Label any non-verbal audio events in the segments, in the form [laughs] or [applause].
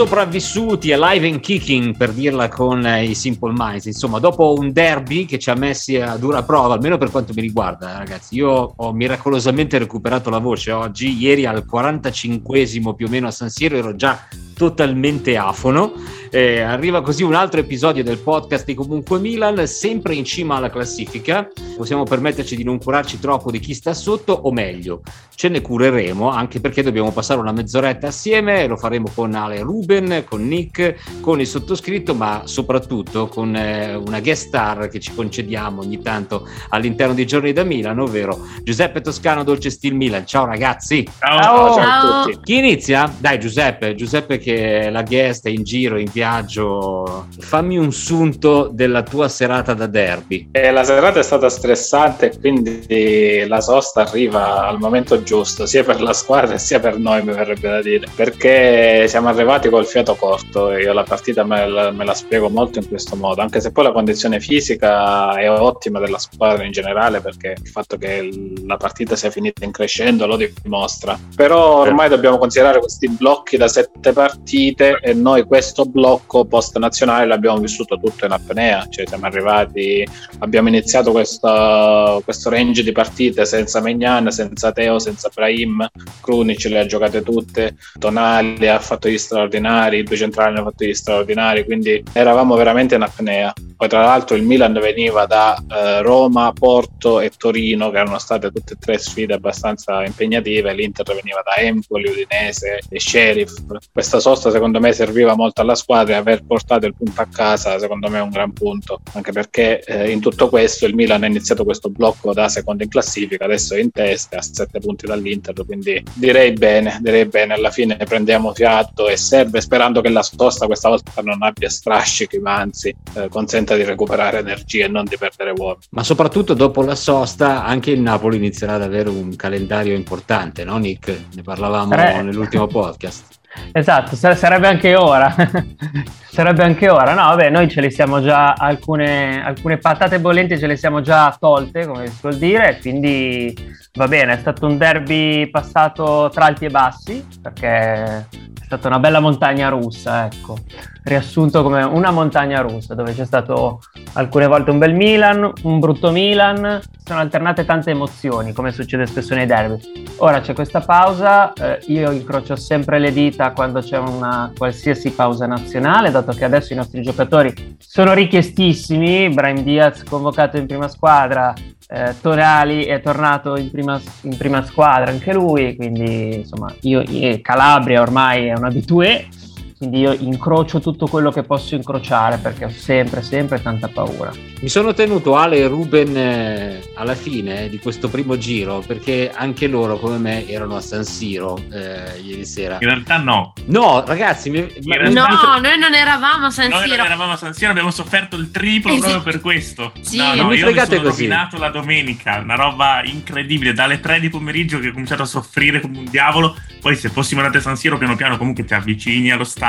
Sopravvissuti alive and kicking per dirla con i Simple Minds insomma dopo un derby che ci ha messi a dura prova almeno per quanto mi riguarda ragazzi io ho miracolosamente recuperato la voce oggi ieri al 45esimo più o meno a San Siro ero già totalmente afono. Eh, arriva così un altro episodio del podcast di Comunque Milan, sempre in cima alla classifica. Possiamo permetterci di non curarci troppo di chi sta sotto, o meglio, ce ne cureremo anche perché dobbiamo passare una mezz'oretta assieme. Lo faremo con Ale Ruben, con Nick, con il sottoscritto, ma soprattutto con eh, una guest star che ci concediamo ogni tanto all'interno dei giorni da Milano, ovvero Giuseppe Toscano, Dolce Stil Milan. Ciao ragazzi. Ciao, ciao, ciao a tutti. Chi inizia? Dai Giuseppe, Giuseppe che la guest è in giro, in viaggio, fammi un sunto della tua serata da derby. Eh, la serata è stata stressante, quindi la sosta arriva al momento giusto, sia per la squadra sia per noi, mi verrebbe da dire, perché siamo arrivati col fiato corto. Io la partita me la, me la spiego molto in questo modo, anche se poi la condizione fisica è ottima della squadra in generale, perché il fatto che la partita sia finita in crescendo lo dimostra. Però ormai dobbiamo considerare questi blocchi da sette partite e noi questo blocco post nazionale l'abbiamo vissuto tutto in apnea, cioè siamo arrivati, abbiamo iniziato questo, questo range di partite senza Megnan, senza Teo, senza Brahim, Krunic le ha giocate tutte, Tonali ha fatto gli straordinari, i due centrali hanno fatto gli straordinari, quindi eravamo veramente in apnea. Poi tra l'altro il Milan veniva da eh, Roma, Porto e Torino, che erano state tutte e tre sfide abbastanza impegnative, l'Inter veniva da Empoli, Udinese e Sheriff. Questa sosta secondo me serviva molto alla squadra e aver portato il punto a casa secondo me è un gran punto, anche perché eh, in tutto questo il Milan ha iniziato questo blocco da secondo in classifica, adesso è in testa a sette punti dall'Inter, quindi direi bene, direi bene, alla fine prendiamo fiato e serve sperando che la sosta questa volta non abbia strascichi, ma anzi eh, consenta di recuperare energie e non di perdere uomini. Ma soprattutto dopo la sosta anche il Napoli inizierà ad avere un calendario importante, no Nick? Ne parlavamo Re. nell'ultimo podcast. Esatto, sarebbe anche ora. [laughs] sarebbe anche ora. No, vabbè, noi ce le siamo già alcune, alcune patate bollenti ce le siamo già tolte, come si suol dire, quindi va bene, è stato un derby passato tra alti e bassi, perché è stata una bella montagna russa, ecco. Riassunto come una montagna russa, dove c'è stato alcune volte un bel Milan, un brutto Milan, sono alternate tante emozioni, come succede spesso nei derby. Ora c'è questa pausa, eh, io incrocio sempre le dita quando c'è una qualsiasi pausa nazionale, dato che adesso i nostri giocatori sono richiestissimi, Brian Diaz convocato in prima squadra, eh, Tonali è tornato in prima, in prima, squadra anche lui, quindi insomma io, io Calabria ormai è un abitué quindi io incrocio tutto quello che posso incrociare perché ho sempre, sempre tanta paura. Mi sono tenuto Ale e Ruben eh, alla fine di questo primo giro perché anche loro come me erano a San Siro eh, ieri sera. In realtà no. No, ragazzi, mi, mi, no, mi... noi non eravamo a San Siro. Noi non eravamo a San Siro, abbiamo sofferto il triplo esatto. proprio per questo. Sì. No, no, mi io mi sono così. rovinato la domenica, una roba incredibile, dalle 3 di pomeriggio che ho cominciato a soffrire come un diavolo. Poi se fossimo andati a San Siro piano piano comunque ti avvicini allo stadio,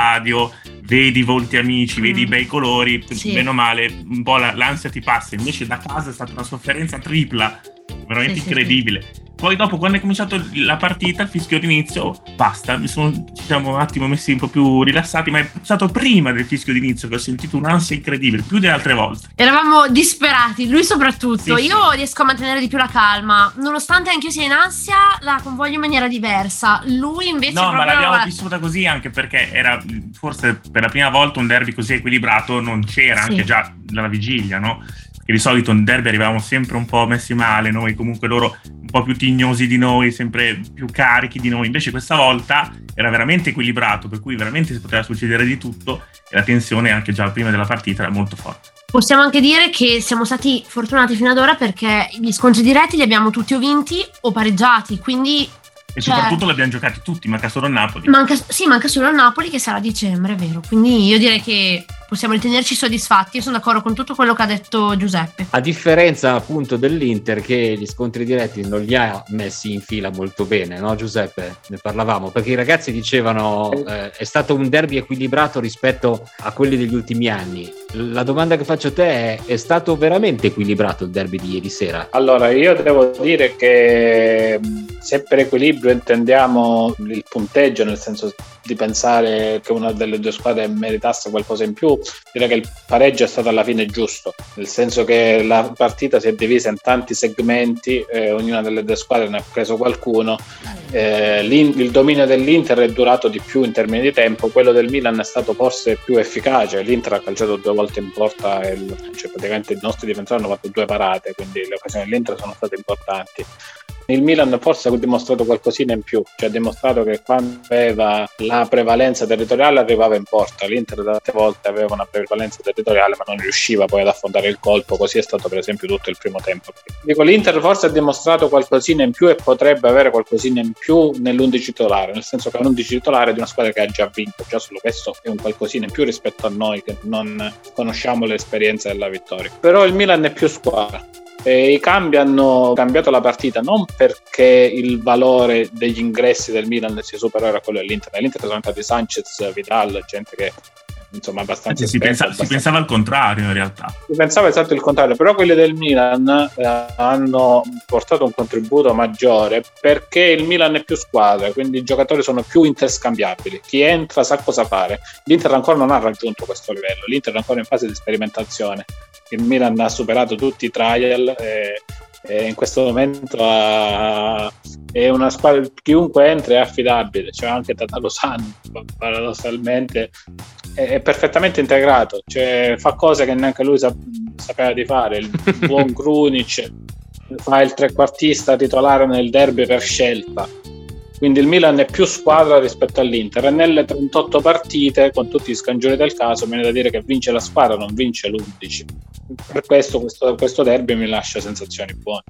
vedi i volti amici, mm. vedi bei colori, sì. meno male, un po' l'ansia ti passa. Invece da casa è stata una sofferenza tripla, veramente sì, incredibile. Sì, Poi dopo, quando è cominciato la partita, il fischio d'inizio, basta, mi sono, ci siamo un attimo messi un po' più rilassati, ma è stato prima del fischio d'inizio che ho sentito un'ansia incredibile, più delle altre volte. Eravamo disperati, lui soprattutto. Sì, Io sì. riesco a mantenere di più la calma, nonostante anche io sia in ansia, la convoglio in maniera diversa. Lui invece... No, ma l'abbiamo la... vissuta così anche perché era forse per la prima volta un derby così equilibrato, non c'era sì. anche già dalla vigilia, no? Che di solito in derby arrivavamo sempre un po' messi male, noi comunque loro po' più tignosi di noi, sempre più carichi di noi. Invece questa volta era veramente equilibrato, per cui veramente si poteva succedere di tutto e la tensione anche già prima della partita era molto forte. Possiamo anche dire che siamo stati fortunati fino ad ora perché gli scontri diretti li abbiamo tutti o vinti o pareggiati, quindi e cioè, soprattutto l'abbiamo giocati tutti, manca solo il Napoli. Manca, sì, manca solo il Napoli che sarà a dicembre, è vero. Quindi io direi che possiamo ritenerci soddisfatti. Io sono d'accordo con tutto quello che ha detto Giuseppe. A differenza appunto dell'Inter che gli scontri diretti non li ha messi in fila molto bene, no Giuseppe? Ne parlavamo, perché i ragazzi dicevano eh, è stato un derby equilibrato rispetto a quelli degli ultimi anni. La domanda che faccio a te è, è stato veramente equilibrato il derby di ieri sera? Allora, io devo dire che se per equilibrio intendiamo il punteggio, nel senso di pensare che una delle due squadre meritasse qualcosa in più, direi che il pareggio è stato alla fine giusto, nel senso che la partita si è divisa in tanti segmenti, eh, ognuna delle due squadre ne ha preso qualcuno, eh, il dominio dell'Inter è durato di più in termini di tempo, quello del Milan è stato forse più efficace, l'Inter ha calciato due volte in porta, e cioè praticamente i nostri difensori hanno fatto due parate, quindi le occasioni dell'Inter sono state importanti il Milan forse ha dimostrato qualcosina in più, cioè ha dimostrato che quando aveva la prevalenza territoriale arrivava in porta, l'Inter tante volte aveva una prevalenza territoriale ma non riusciva poi ad affondare il colpo, così è stato per esempio tutto il primo tempo. Dico, l'Inter forse ha dimostrato qualcosina in più e potrebbe avere qualcosina in più nell'11 titolare, nel senso che è un 11 titolare di una squadra che ha già vinto, già solo questo è un qualcosina in più rispetto a noi che non conosciamo l'esperienza della vittoria. Però il Milan è più squadra e I cambi hanno cambiato la partita non perché il valore degli ingressi del Milan sia superiore a quello dell'Inter. Nell'Inter sono entrati Sanchez, Vidal, gente che insomma abbastanza. Si, pensa, abbastanza... si, pensava al contrario in realtà. Si pensava esatto il contrario, però quelli del Milan eh, hanno portato un contributo maggiore perché il Milan è più squadra, quindi i giocatori sono più interscambiabili. Chi entra sa cosa fare. L'Inter ancora non ha raggiunto questo livello, l'Inter è ancora in fase di sperimentazione il Milan ha superato tutti i trial e, e in questo momento ha, è una squadra chiunque entra è affidabile cioè anche Tata Lozano paradossalmente è, è, perfettamente integrato cioè fa cose che neanche lui sa, sapeva di fare il [laughs] buon Krunic fa il trequartista titolare nel derby per scelta. Quindi il Milan è più squadra rispetto all'Inter. E nelle 38 partite con tutti gli scangioni del caso viene da dire che vince la squadra non vince l'11 per questo questo, questo derby mi lascia sensazioni buone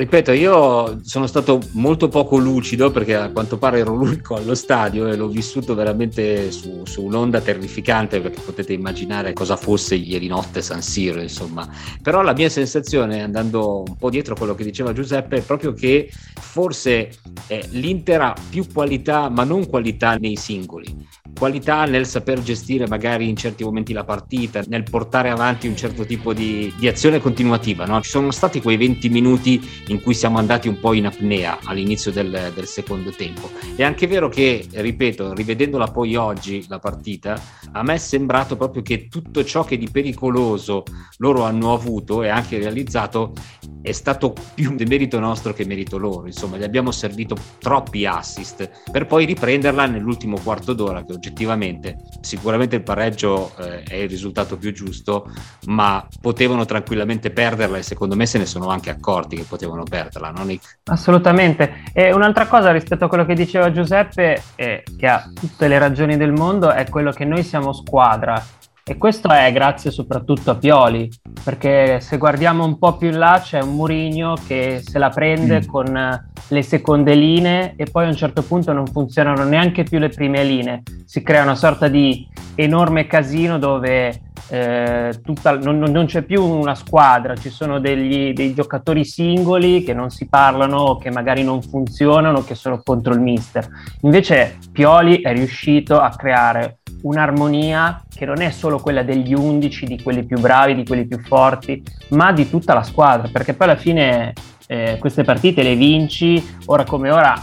ripeto io sono stato molto poco lucido perché a quanto pare ero l'unico allo stadio e l'ho vissuto veramente su, su un'onda terrificante perché potete immaginare cosa fosse ieri notte San Siro insomma però la mia sensazione andando un po' dietro quello che diceva Giuseppe è proprio che forse eh, l'Inter ha più qualità, ma non qualità nei singoli, qualità nel saper gestire magari in certi momenti la partita, nel portare avanti un certo tipo di, di azione continuativa. No? Ci sono stati quei 20 minuti in cui siamo andati un po' in apnea all'inizio del, del secondo tempo. È anche vero che, ripeto, rivedendola poi oggi la partita, a me è sembrato proprio che tutto ciò che di pericoloso loro hanno avuto e anche realizzato è stato più merito nostro che merito loro. Insomma, gli abbiamo servito troppi assist per poi riprenderla nell'ultimo quarto d'ora che oggettivamente sicuramente il pareggio eh, è il risultato più giusto, ma potevano tranquillamente perderla e secondo me se ne sono anche accorti che potevano perderla, no Nick? Assolutamente. E un'altra cosa rispetto a quello che diceva Giuseppe, eh, che ha tutte le ragioni del mondo, è quello che noi siamo squadra e questo è grazie soprattutto a Pioli, perché se guardiamo un po' più in là c'è un Murigno che se la prende mm. con le seconde linee e poi a un certo punto non funzionano neanche più le prime linee. Si crea una sorta di enorme casino dove eh, tutta, non, non, c'è più una squadra, ci sono degli, dei giocatori singoli che non si parlano, che magari non funzionano, che sono contro il mister. Invece Pioli è riuscito a creare un'armonia che non è solo quella degli undici, di quelli più bravi, di quelli più forti, ma di tutta la squadra, perché poi alla fine eh, queste partite le vinci, ora come ora,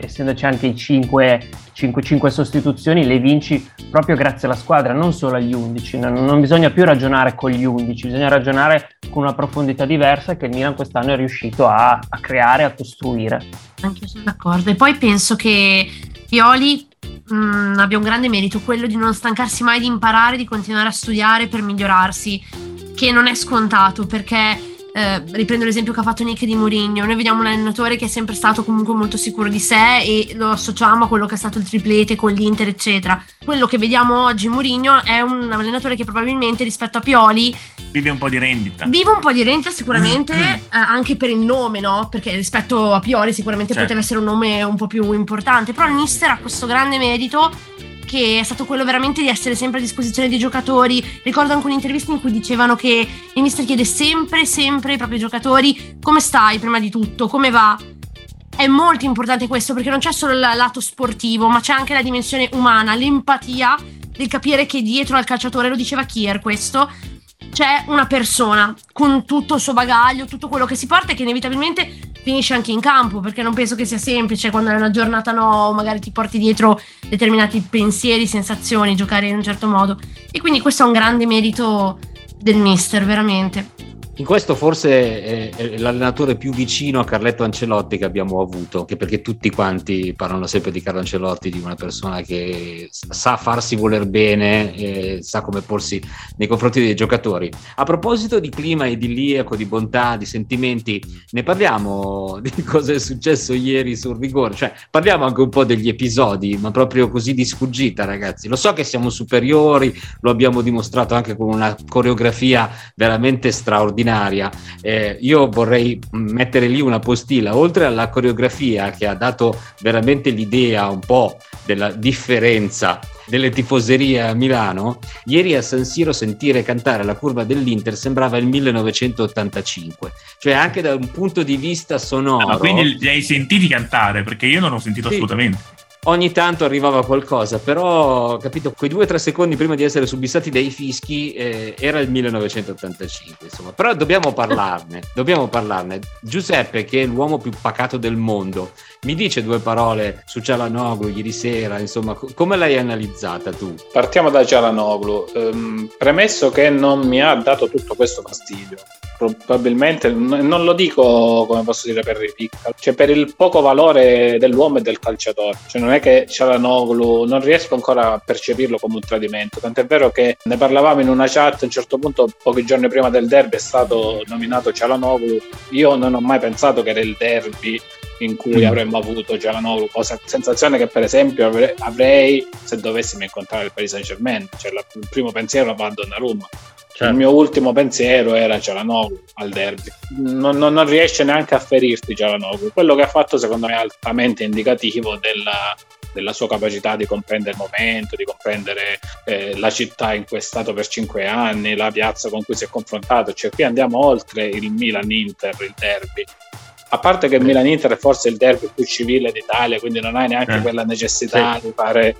essendoci anche i 5, 5, 5, sostituzioni, le vinci proprio grazie alla squadra, non solo agli 11. Non, non, bisogna più ragionare con gli 11, bisogna ragionare con una profondità diversa che il Milan quest'anno è riuscito a, a creare, a costruire. Anche io sono d'accordo. E poi penso che Pioli mh, mm, abbia un grande merito, quello di non stancarsi mai di imparare, di continuare a studiare per migliorarsi, che non è scontato perché eh, riprendo l'esempio che ha fatto Nick di Mourinho, noi vediamo un allenatore che è sempre stato comunque molto sicuro di sé e lo associamo a quello che è stato il triplete con l'Inter eccetera. Quello che vediamo oggi Mourinho è un allenatore che probabilmente rispetto a Pioli vive un po' di rendita. Vive un po' di rendita sicuramente eh, anche per il nome, no? Perché rispetto a Pioli sicuramente certo. poteva essere un nome un po' più importante, però il mister ha questo grande merito che è stato quello veramente di essere sempre a disposizione dei giocatori. Ricordo anche un'intervista in cui dicevano che il mister chiede sempre, sempre ai propri giocatori come stai prima di tutto, come va. È molto importante questo perché non c'è solo il lato sportivo, ma c'è anche la dimensione umana, l'empatia del capire che dietro al calciatore, lo diceva Kier questo, c'è una persona con tutto il suo bagaglio, tutto quello che si porta e che inevitabilmente finisce anche in campo, perché non penso che sia semplice quando è una giornata no, magari ti porti dietro determinati pensieri, sensazioni, giocare in un certo modo. E quindi questo è un grande merito del mister, veramente. In questo forse è, l'allenatore più vicino a Carletto Ancelotti che abbiamo avuto, anche perché tutti quanti parlano sempre di Carlo Ancelotti, di una persona che sa farsi voler bene, sa come porsi nei confronti dei giocatori. A proposito di clima idilliaco, di bontà, di sentimenti, ne parliamo di [laughs] cosa è successo ieri sul rigore, cioè parliamo anche un po' degli episodi, ma proprio così di sfuggita ragazzi. Lo so che siamo superiori, lo abbiamo dimostrato anche con una coreografia veramente straordinaria straordinaria. Eh, io vorrei mettere lì una postilla, oltre alla coreografia che ha dato veramente l'idea un po' della differenza delle tifoserie a Milano, ieri a San Siro sentire cantare la curva dell'Inter sembrava il 1985, cioè anche da un punto di vista sonoro. Ah, ma quindi li hai sentiti cantare? Perché io non ho sentito sì. assolutamente ogni tanto arrivava qualcosa, però capito, quei due o tre secondi prima di essere subissati dai fischi eh, era il 1985, insomma. Però dobbiamo parlarne, dobbiamo parlarne. Giuseppe, che è l'uomo più pacato del mondo, mi dice due parole su Cialanoglu ieri sera, insomma, come l'hai analizzata tu? Partiamo da Cialanoglu. Um, premesso che non mi ha dato tutto questo fastidio, probabilmente non lo dico come posso dire per ripicca, cioè per il poco valore dell'uomo e del calciatore. Cioè non è che Cialanoglu non riesco ancora a percepirlo come un tradimento, tant'è vero che ne parlavamo in una chat, a un certo punto pochi giorni prima del derby è stato nominato Cialanoglu. Io non ho mai pensato che era il derby in cui mm. avremmo avuto Gialanoglu, cosa, sensazione che per esempio avrei se dovessimo incontrare il Paris Saint Germain, cioè la, il primo pensiero va a Donnarumma. Certo. Il mio ultimo pensiero era Cialanoglu al derby. Non, non, non, riesce neanche a ferirti Cialanoglu. Quello che ha fatto secondo me è altamente indicativo della, della sua capacità di comprendere il momento, di comprendere eh, la città in cui è stato per cinque anni, la piazza con cui si è confrontato. Cioè qui andiamo oltre il Milan-Inter, il derby a parte che il Milan Inter è forse il derby più civile d'Italia, quindi non hai neanche eh. quella necessità sì. di fare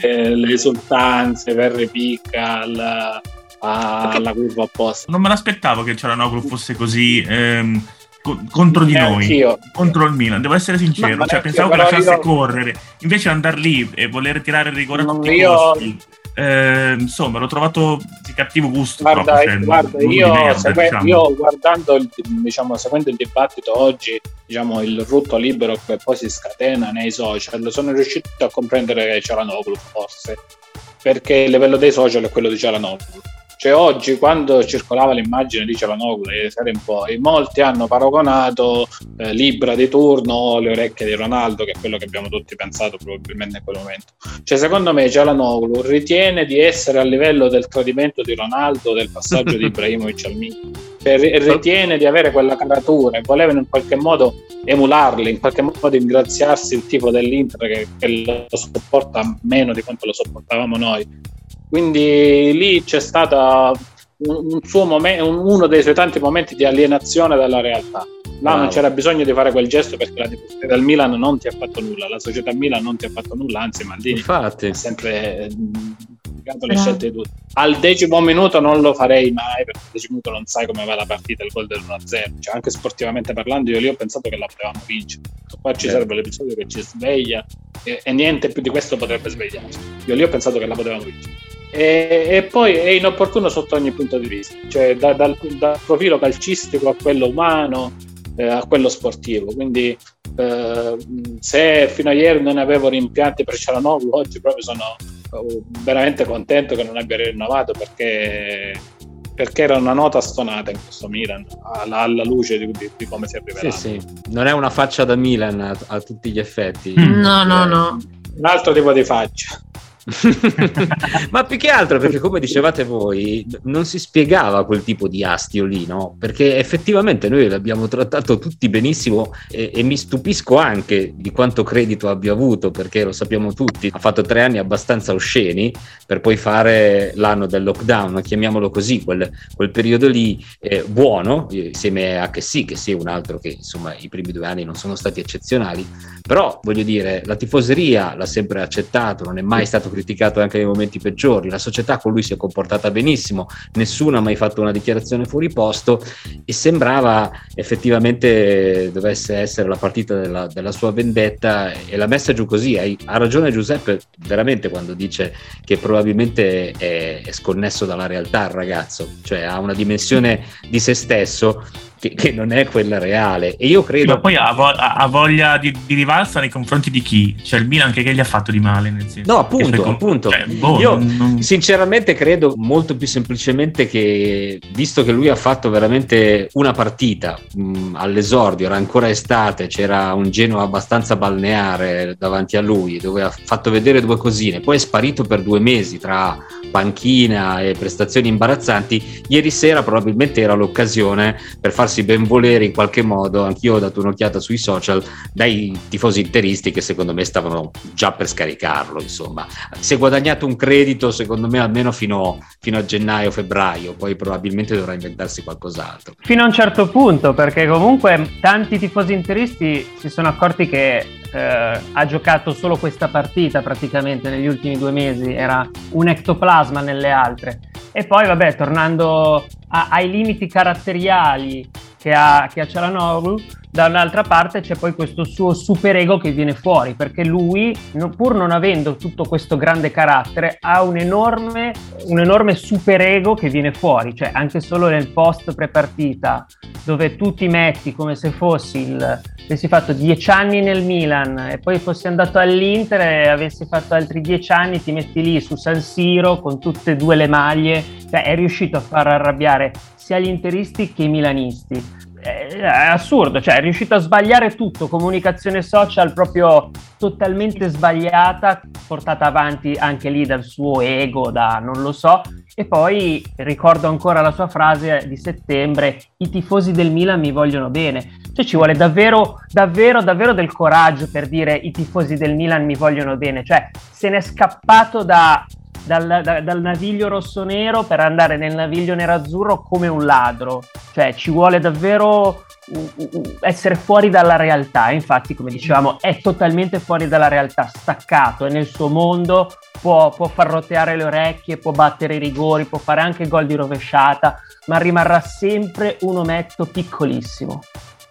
eh, le esultanze per ripicca alla, alla curva apposta. Non me l'aspettavo che Cialanoglu fosse così ehm, co- contro di noi, anch'io. contro il Milan. Devo essere sincero, cioè, pensavo che lasciasse io... correre, invece andare lì e voler tirare il rigore a tutti i costi eh, insomma, l'ho trovato di cattivo gusto. Guarda, proprio, cioè, guarda io, merda, segue, diciamo. io, guardando il, diciamo, seguendo il dibattito oggi, diciamo, il rutto libero che poi si scatena nei social, sono riuscito a comprendere che c'era Cialanoglu, forse, perché il livello dei social è quello di Cialanoglu cioè oggi quando circolava l'immagine di Cialanoglu ieri sera in poi, molti hanno paragonato eh, Libra di turno le orecchie di Ronaldo, che è quello che abbiamo tutti pensato probabilmente in quel momento. Cioè secondo me Cialanoglu ritiene di essere a livello del tradimento di Ronaldo, del passaggio di [laughs] Ibrahimovic al Milan. Cioè, ritiene di avere quella caratura e voleva in qualche modo emularli, in qualche modo ingraziarsi il tipo dell'Inter che, che lo sopporta meno di quanto lo sopportavamo noi quindi lì c'è stato un, momen- uno dei suoi tanti momenti di alienazione dalla realtà. Là wow. non c'era bisogno di fare quel gesto perché la tifoseria del Milan non ti ha fatto nulla, la società Milan non ti ha fatto nulla, anzi Maldini Infatti. è sempre giustificato le scelte di tutti. Al decimo minuto non lo farei mai, perché al decimo minuto non sai come va la partita, il gol dell'1-0. Cioè, anche sportivamente parlando, io lì ho pensato che la potevamo vincere. Qua ci sarebbe l'episodio che ci sveglia e, e niente più di questo potrebbe svegliarci. Io lì ho pensato che la potevamo vincere. E, e, poi è inopportuno sotto ogni punto di vista, cioè da, dal, dal, profilo calcistico a quello umano, eh, a quello sportivo. Quindi eh, se fino a ieri non avevo rimpianti per Cialanoglu, oggi proprio sono eh, veramente contento che non abbia rinnovato perché, perché era una nota stonata in questo Milan alla, alla luce di, di, di, come si è rivelato. Sì, sì. Non è una faccia da Milan a, a tutti gli effetti. No, no, no. Un altro tipo di faccia. [laughs] Ma più che altro perché, come dicevate voi, non si spiegava quel tipo di astio lì, no? Perché effettivamente noi l'abbiamo trattato tutti benissimo e, e, mi stupisco anche di quanto credito abbia avuto, perché lo sappiamo tutti, ha fatto tre anni abbastanza osceni per poi fare l'anno del lockdown, chiamiamolo così, quel, quel periodo lì eh, buono, insieme a che sì, che sì, un altro che insomma i primi due anni non sono stati eccezionali, però voglio dire, la tifoseria l'ha sempre accettato, non è mai stato criticato anche nei momenti peggiori, la società con lui si è comportata benissimo, nessuno ha mai fatto una dichiarazione fuori posto e sembrava effettivamente dovesse essere la partita della, della sua vendetta e l'ha messa giù così. Ha ragione Giuseppe veramente quando dice che probabilmente è, è sconnesso dalla realtà il ragazzo, cioè ha una dimensione di se stesso che, che, non è quella reale. E io credo. ma poi ha, vo- ha voglia di, di, rivalsa nei confronti di chi? Cioè, il Milan che, che gli ha fatto di male? Nel senso, no, appunto. Con... appunto. Cioè, boh, io non... sinceramente credo molto più semplicemente che, visto che lui ha fatto veramente una partita mh, all'esordio, era ancora estate, c'era un Genoa abbastanza balneare davanti a lui, dove ha fatto vedere due cosine, poi è sparito per due mesi tra panchina e prestazioni imbarazzanti. Ieri sera probabilmente era l'occasione per far farsi benvolere in qualche modo, anch'io ho dato un'occhiata sui social, dai tifosi interisti che secondo me stavano già per scaricarlo, insomma. Si è guadagnato un credito, secondo me, almeno fino, fino a gennaio-febbraio, poi probabilmente dovrà inventarsi qualcos'altro. Fino a un certo punto, perché comunque tanti tifosi interisti si sono accorti che eh, ha giocato solo questa partita praticamente negli ultimi due mesi, era un ectoplasma nelle altre. E poi, vabbè, tornando a, ai limiti caratteriali che ha, che ha Cialanoglu, da un'altra parte c'è poi questo suo superego che viene fuori, perché lui, pur non avendo tutto questo grande carattere, ha un enorme, un enorme superego che viene fuori, cioè anche solo nel post prepartita, dove tu ti metti come se fossi il, avessi fatto dieci anni nel Milan e poi fossi andato all'Inter e avessi fatto altri dieci anni, ti metti lì su San Siro con tutte e due le maglie, cioè è riuscito a far arrabbiare sia gli interisti che i milanisti è assurdo, cioè è riuscito a sbagliare tutto, comunicazione social proprio totalmente sbagliata, portata avanti anche lì dal suo ego, da non lo so, e poi ricordo ancora la sua frase di settembre, i tifosi del Milan mi vogliono bene, cioè ci vuole davvero, davvero, davvero del coraggio per dire i tifosi del Milan mi vogliono bene, cioè se n'è scappato da dal, da, dal naviglio rosso-nero per andare nel naviglio nero-azzurro come un ladro. Cioè ci vuole davvero essere fuori dalla realtà. Infatti, come dicevamo, è totalmente fuori dalla realtà, staccato, è nel suo mondo, può, può far roteare le orecchie, può battere i rigori, può fare anche gol di rovesciata, ma rimarrà sempre un ometto piccolissimo.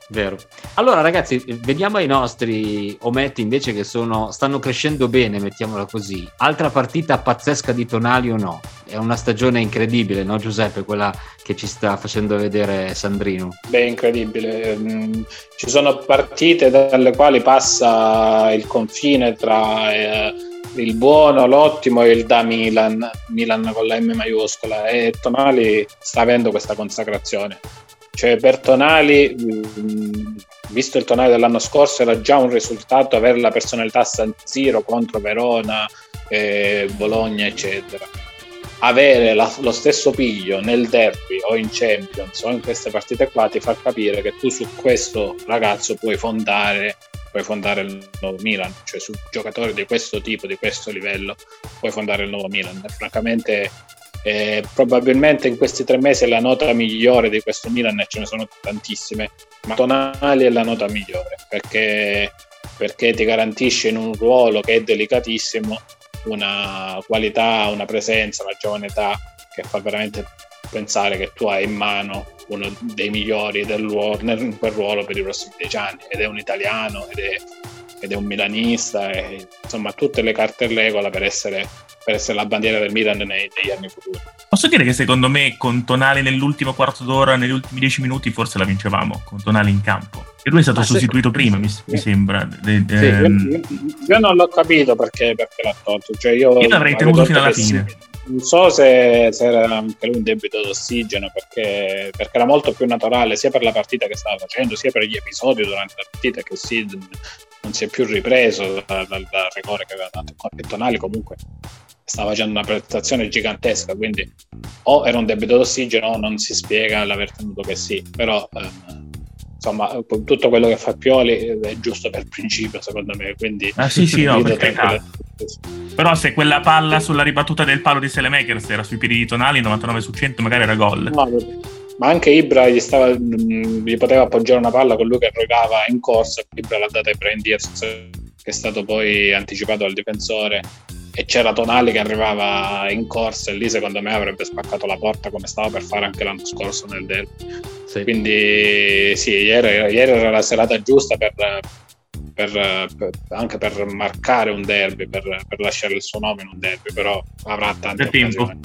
Vero. Allora, ragazzi, vediamo i nostri ometti invece che sono, stanno crescendo bene, mettiamola così. Altra partita pazzesca di Tonali o no? È una stagione incredibile, no, Giuseppe? Quella che ci sta facendo vedere Sandrino. Beh, incredibile. Mm, ci sono partite dalle quali passa il confine tra. Eh, il buono, l'ottimo e il da Milan, Milan con la M maiuscola e Tonali sta avendo questa consacrazione. Cioè per Tonali, mm, visto il Tonali dell'anno scorso, era già un risultato avere la personalità San Siro contro Verona, eh, Bologna, eccetera. Avere la, lo stesso piglio nel derby o in Champions o in queste partite qua ti fa capire che tu su questo ragazzo puoi fondare, puoi fondare il nuovo Milan, cioè su giocatori di questo tipo, di questo livello, puoi fondare il nuovo Milan. E francamente eh, probabilmente in questi tre mesi è la nota migliore di questo Milan e ce ne sono tantissime, ma Tonali è la nota migliore perché, perché ti garantisce in un ruolo che è delicatissimo una qualità, una presenza, una giovane età che fa veramente pensare che tu hai in mano uno dei migliori del ruolo, in quel ruolo per i prossimi dieci anni ed è un italiano ed è, ed è un milanista e, insomma tutte le carte in regola per essere, per essere la bandiera del Milan nei, negli anni futuri. Posso dire che secondo me con Tonali nell'ultimo quarto d'ora, negli ultimi dieci minuti forse la vincevamo con Tonali in campo. E lui è stato Ma sostituito se... prima, mi, mi sembra. De, de, sì, ehm... io, io, non l'ho capito perché, perché l'ha tolto. Cioè io, io l'avrei tenuto fino alla fine. Sì non so se, se, era anche lui un debito d'ossigeno perché, perché, era molto più naturale sia per la partita che stava facendo sia per gli episodi durante la partita che Sid non si è più ripreso dal, dal, dal rigore che aveva dato e Tonali comunque stava facendo una prestazione gigantesca quindi o era un debito d'ossigeno o non si spiega l'aver tenuto che sì però eh, insomma, tutto quello che fa Pioli è giusto per principio, secondo me. Quindi ah, sì, sì, no, Però se quella palla sulla ribattuta del palo di Selemakers era sui piedi di Tonali, 99 su 100, magari era gol. No, ma anche Ibra gli, stava, gli poteva appoggiare una palla con lui che arrivava in corsa, Ibra l'ha data ai Brian Diaz, che è stato poi anticipato dal difensore e c'era Tonali che arrivava in corsa e lì secondo me avrebbe spaccato la porta come stava per fare anche l'anno scorso nel derby. Sì. Quindi sì, ieri, ieri, era la serata giusta per, per, per, anche per marcare un derby, per, per, lasciare il suo nome in un derby, però avrà tante occasioni.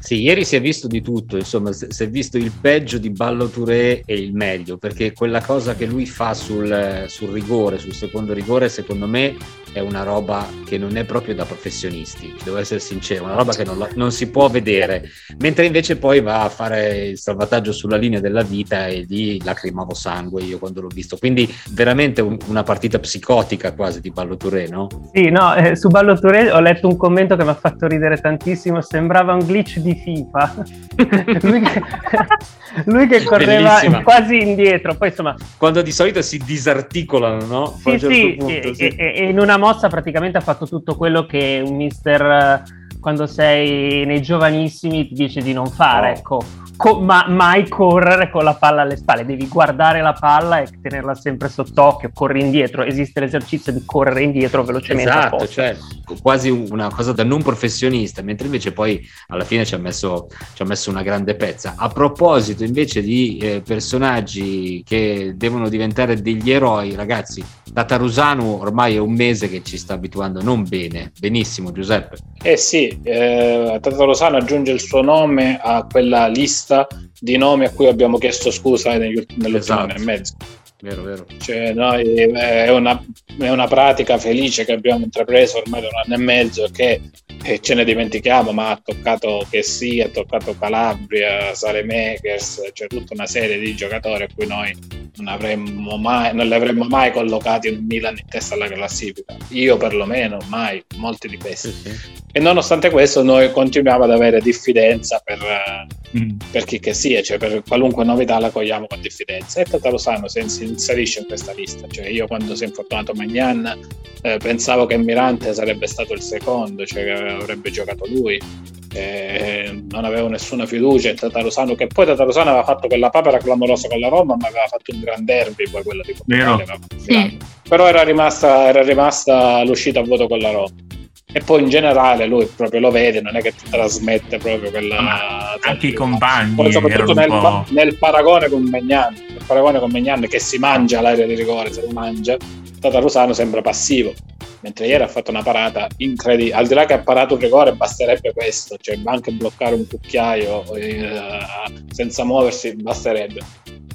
Sì, ieri si è visto di tutto, insomma, si è visto il peggio di Ballo Touré e il meglio, perché quella cosa che lui fa sul, sul rigore, sul secondo rigore, secondo me è una roba che non è proprio da professionisti, devo essere sincero, una roba che non, non, si può vedere, mentre invece poi va a fare il salvataggio sulla linea della vita e lì lacrimavo sangue io quando l'ho visto, quindi veramente un, una partita psicotica quasi di Ballo Touré, no? Sì, no, eh, su Ballo Touré ho letto un commento che mi ha fatto ridere tantissimo, sembrava un glitch di FIFA, [laughs] lui, che, [laughs] lui, che, correva Bellissima. quasi indietro, poi insomma... Quando di solito si disarticolano, no? Sì, certo sì, punto, e, sì. E, e in una mossa praticamente ha fatto tutto quello che un mister eh, quando sei nei giovanissimi ti dice di non fare, oh. ecco co- ma mai correre con la palla alle spalle, devi guardare la palla e tenerla sempre sott'occhio, corri indietro, esiste l'esercizio di correre indietro velocemente. Esatto, cioè quasi una cosa da non professionista, mentre invece poi alla fine ci ha messo, ci ha messo una grande pezza. A proposito invece di eh, personaggi che devono diventare degli eroi, ragazzi, Tatarusano ormai è un mese che ci sta abituando non bene, benissimo Giuseppe. Eh sì, eh, Tatarusano aggiunge il suo nome a quella lista lista di nomi a cui abbiamo chiesto scusa negli ultimi, nell'ultimo esatto. anno e mezzo. Vero, vero. Cioè, noi, è, una, è, una, pratica felice che abbiamo intrapreso ormai da un anno e mezzo che e ce ne dimentichiamo, ma ha toccato che sì, ha toccato Calabria, Saremakers, c'è tutta una serie di giocatori a cui noi non, avremmo mai, non li avremmo mai collocati in Milan in testa alla classifica. Io perlomeno, mai, molti di questi. Sì. E nonostante questo noi continuiamo ad avere diffidenza per, mm. per chi che sia, cioè per qualunque novità la cogliamo con diffidenza. E Tatarosano si inserisce in questa lista. Cioè io quando si è infortunato Magnan eh, pensavo che Mirante sarebbe stato il secondo, cioè avrebbe giocato lui. Eh, non avevo nessuna fiducia in Tatarosano che poi Tatarosano aveva fatto quella papera clamorosa con la Roma ma aveva fatto un gran derby poi quella di Portugal sì. però era rimasta, era rimasta l'uscita a voto con la Roma. E poi in generale lui proprio lo vede non è che ti trasmette proprio quella ma anche i compagni poi soprattutto nel, nel, paragone con Megnan nel paragone con Megnan che si mangia l'area di rigore se lo mangia Tatarosano sembra passivo mentre ieri ha fatto una parata incredibile. Al di là che ha parato un rigore, basterebbe questo, cioè anche bloccare un cucchiaio eh, senza muoversi, basterebbe.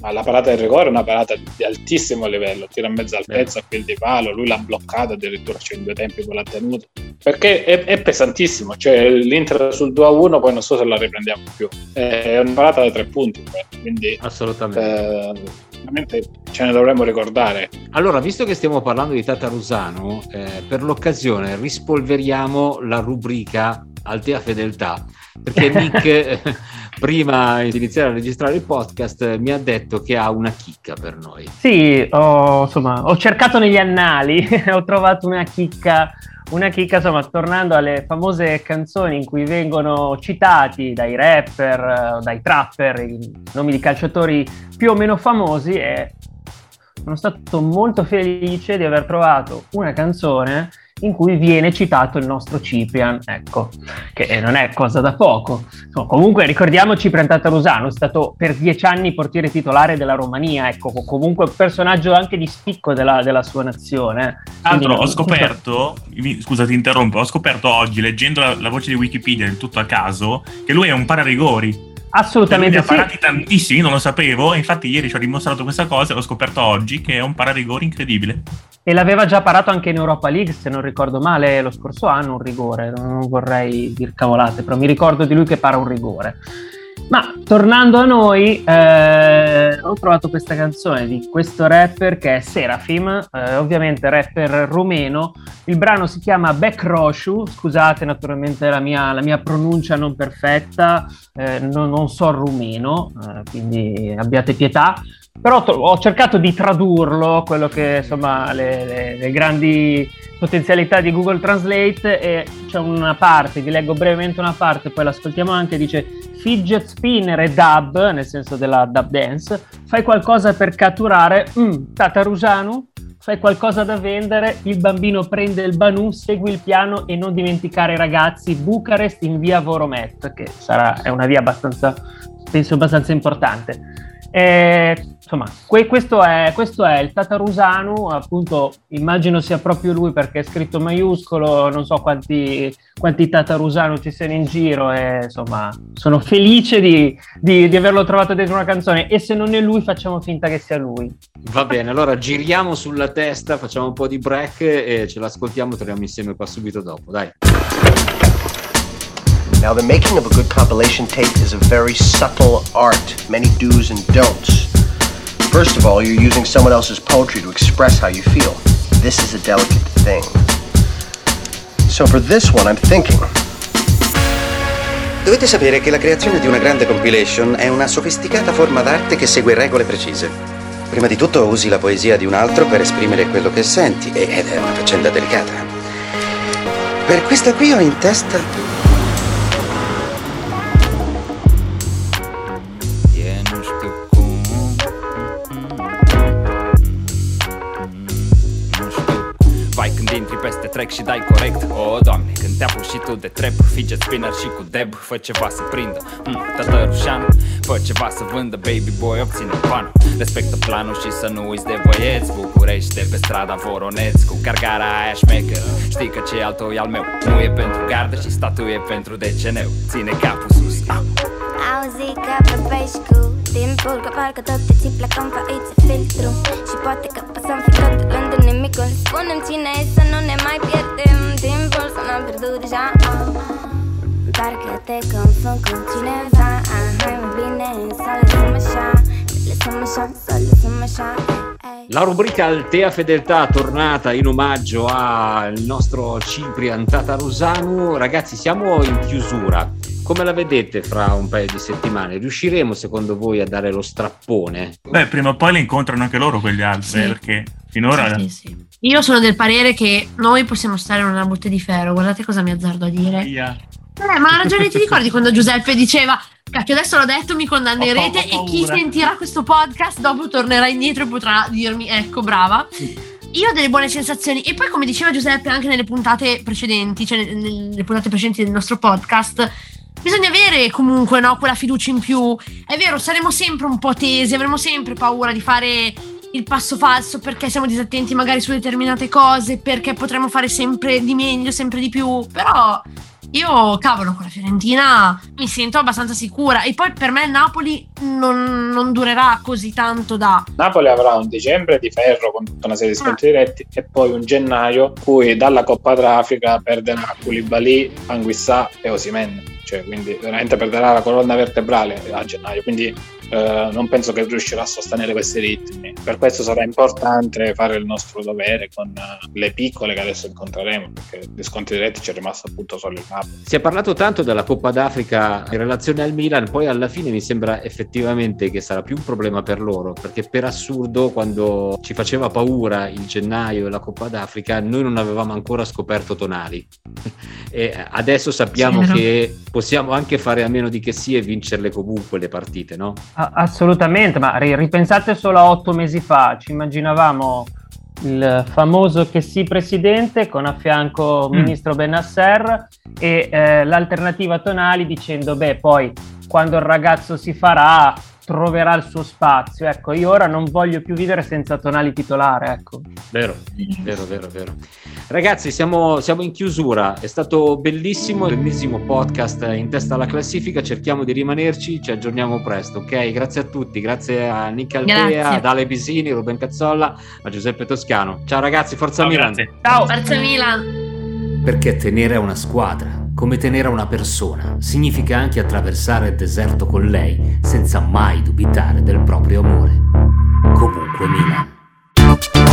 Ma la parata del rigore è una parata di altissimo livello, tira a mezza altezza, a fil di palo, lui l'ha bloccato addirittura c'è in due tempi con la tenuta. Perché è, è, pesantissimo, cioè l'Inter sul 2-1 poi non so se la riprendiamo più. È una parata da tre punti, quindi... Assolutamente. Eh, veramente ce ne dovremmo ricordare. Allora, visto che stiamo parlando di Tatarusano, eh, per l'occasione rispolveriamo la rubrica Altea Fedeltà, perché [laughs] Nick, eh, prima di iniziare a registrare il podcast, mi ha detto che ha una chicca per noi. Sì, ho, insomma, ho cercato negli annali, [laughs] ho trovato una chicca una chicca, insomma, tornando alle famose canzoni in cui vengono citati dai rapper, uh, dai trapper, i nomi di calciatori più o meno famosi e sono stato molto felice di aver trovato una canzone in cui viene citato il nostro Ciprian, ecco, che non è cosa da poco. No, comunque ricordiamo Ciprian Tatarusano, è stato per dieci anni portiere titolare della Romania, ecco, comunque un personaggio anche di spicco della, della sua nazione. Altro, ho scoperto, scusa ti interrompo, ho scoperto oggi, leggendo la, la voce di Wikipedia del tutto a caso, che lui è un pararigori. Assolutamente ne ha parati tantissimi, non lo sapevo, e infatti ieri ci ho dimostrato questa cosa e l'ho scoperto oggi, che è un pararigori incredibile. E l'aveva già parato anche in Europa League, se non ricordo male, lo scorso anno un rigore, non vorrei dir cavolate, però mi ricordo di lui che para un rigore. Ma tornando a noi, eh, ho trovato questa canzone di questo rapper che è Serafim, eh, ovviamente rapper rumeno. Il brano si chiama Bekroshu, scusate naturalmente la mia, la mia pronuncia non perfetta, eh, non, non, so rumeno, eh, quindi abbiate pietà. Però to- ho cercato di tradurlo, quello che insomma le, le, le grandi potenzialità di Google Translate e c'è una parte, vi leggo brevemente una parte, poi l'ascoltiamo anche, dice fidget spinner e dub, nel senso della dub dance, fai qualcosa per catturare, mm, Tatarusanu, fai qualcosa da vendere, il bambino prende il Banu, segui il piano e non dimenticare i ragazzi, Bucarest in via Voromet, che sarà, è una via abbastanza, penso abbastanza importante. E, insomma, que- questo, è, questo, è, il Tatarusanu, appunto immagino sia proprio lui perché è scritto maiuscolo, non so quanti, quanti Tatarusanu ci siano in giro e insomma sono felice di, di, di, averlo trovato dentro una canzone e se non è lui facciamo finta che sia lui. Va bene, allora giriamo sulla testa, facciamo un po' di break e ce l'ascoltiamo, torniamo insieme qua subito dopo, dai. Now, the making of a good compilation tape is a very subtle art, many do's and don'ts. First of all, you're using someone else's poetry to express how you feel. This is a delicate thing. So for this one, I'm thinking. Dovete sapere che la creazione di una grande compilation è una sofisticata forma d'arte che segue regole precise. Prima di tutto usi la poesia di un altro per esprimere quello che senti, ed è una faccenda delicata. Per questa qui ho in testa track și dai corect. O, oh, doamne, când te apuci și tu de trap Fidget spinner și cu deb Fă ceva să prindă. Mm, Tată rușan Fă ceva să vândă Baby boy obține banul Respectă planul și să nu uiți de băieți. Bucurește pe strada Voroneț Cu cargara aia șmecheră Știi că ce al tău e al meu. Nu e pentru gardă și statul e pentru deceneu. Ține capul sus. Ah. Auzi ca pe pești cu timpul Că parcă tot te ții plecăm fără filtru. Și poate că pasăm fi tot lând nimicul Spunem cine e să nu ne mai pierdem timpul Să n-am pierdut deja Parcă te confund cu cineva Hai bine să lăsăm așa Să lăsăm așa, să lăsăm așa La rubrica Altea Fedeltà tornata in omaggio al nostro Ciprian Tatarusanu. Ragazzi, siamo in chiusura. Come la vedete fra un paio di settimane? Riusciremo secondo voi a dare lo strappone? Beh, prima o poi le incontrano anche loro quegli altri, sì. perché finora... Sì, sì, Io sono del parere che noi possiamo stare in una botte di ferro, guardate cosa mi azzardo a dire. Yeah. Eh, ma ha ragione, ti ricordi [laughs] quando Giuseppe diceva Cacchio, adesso l'ho detto, mi condannerete e chi sentirà questo podcast dopo tornerà indietro e potrà dirmi, ecco, brava. Io ho delle buone sensazioni e poi come diceva Giuseppe anche nelle puntate precedenti, cioè nelle puntate precedenti del nostro podcast, bisogna avere comunque no, quella fiducia in più. È vero, saremo sempre un po' tesi, avremo sempre paura di fare il passo falso perché siamo disattenti magari su determinate cose, perché potremo fare sempre di meglio, sempre di più, però io, cavolo, con la Fiorentina mi sento abbastanza sicura. E poi per me il Napoli non, non, durerà così tanto da. Napoli avrà un dicembre di ferro con tutta una serie di scontri ah. diretti e poi un gennaio cui dalla Coppa d'Africa perderà Koulibaly, Anguissà e Osimen. Cioè, quindi veramente perderà la colonna vertebrale a gennaio. Quindi eh, non penso che riuscirà a sostenere questi ritmi. Per questo sarà importante fare il nostro dovere con uh, le piccole che adesso incontreremo, perché gli scontri diretti c'è rimasto appunto solo il Napoli. Si è parlato tanto della Coppa d'Africa in relazione al Milan, poi alla fine mi sembra effettivamente che sarà più un problema per loro, perché per assurdo quando ci faceva paura il gennaio e la Coppa d'Africa, noi non avevamo ancora scoperto Tonali. [laughs] e adesso sappiamo sì, che possiamo anche fare a meno di che sia e vincerle comunque le partite, no? Assolutamente, ma ripensate solo a otto mesi fa, ci immaginavamo il famoso che sì presidente con a fianco mm. ministro Benasser e eh, l'alternativa Tonali dicendo beh poi quando il ragazzo si farà troverà il suo spazio. Ecco, io ora non voglio più vivere senza tonali titolare. Ecco. Vero, vero, vero, vero. Ragazzi, siamo, siamo in chiusura. È stato bellissimo, l'ennesimo podcast in testa alla classifica. Cerchiamo di rimanerci, ci aggiorniamo presto, ok? Grazie a tutti, grazie a Nick Altea, ad Ale Bisini, Ruben Cazzolla, a Giuseppe Toscano. Ciao ragazzi, forza Ciao, Milan. Grazie. Ciao, forza Milan. Perché tenere una squadra come tenere una persona, significa anche attraversare il deserto con lei senza mai dubitare del proprio amore. Comunque Milan.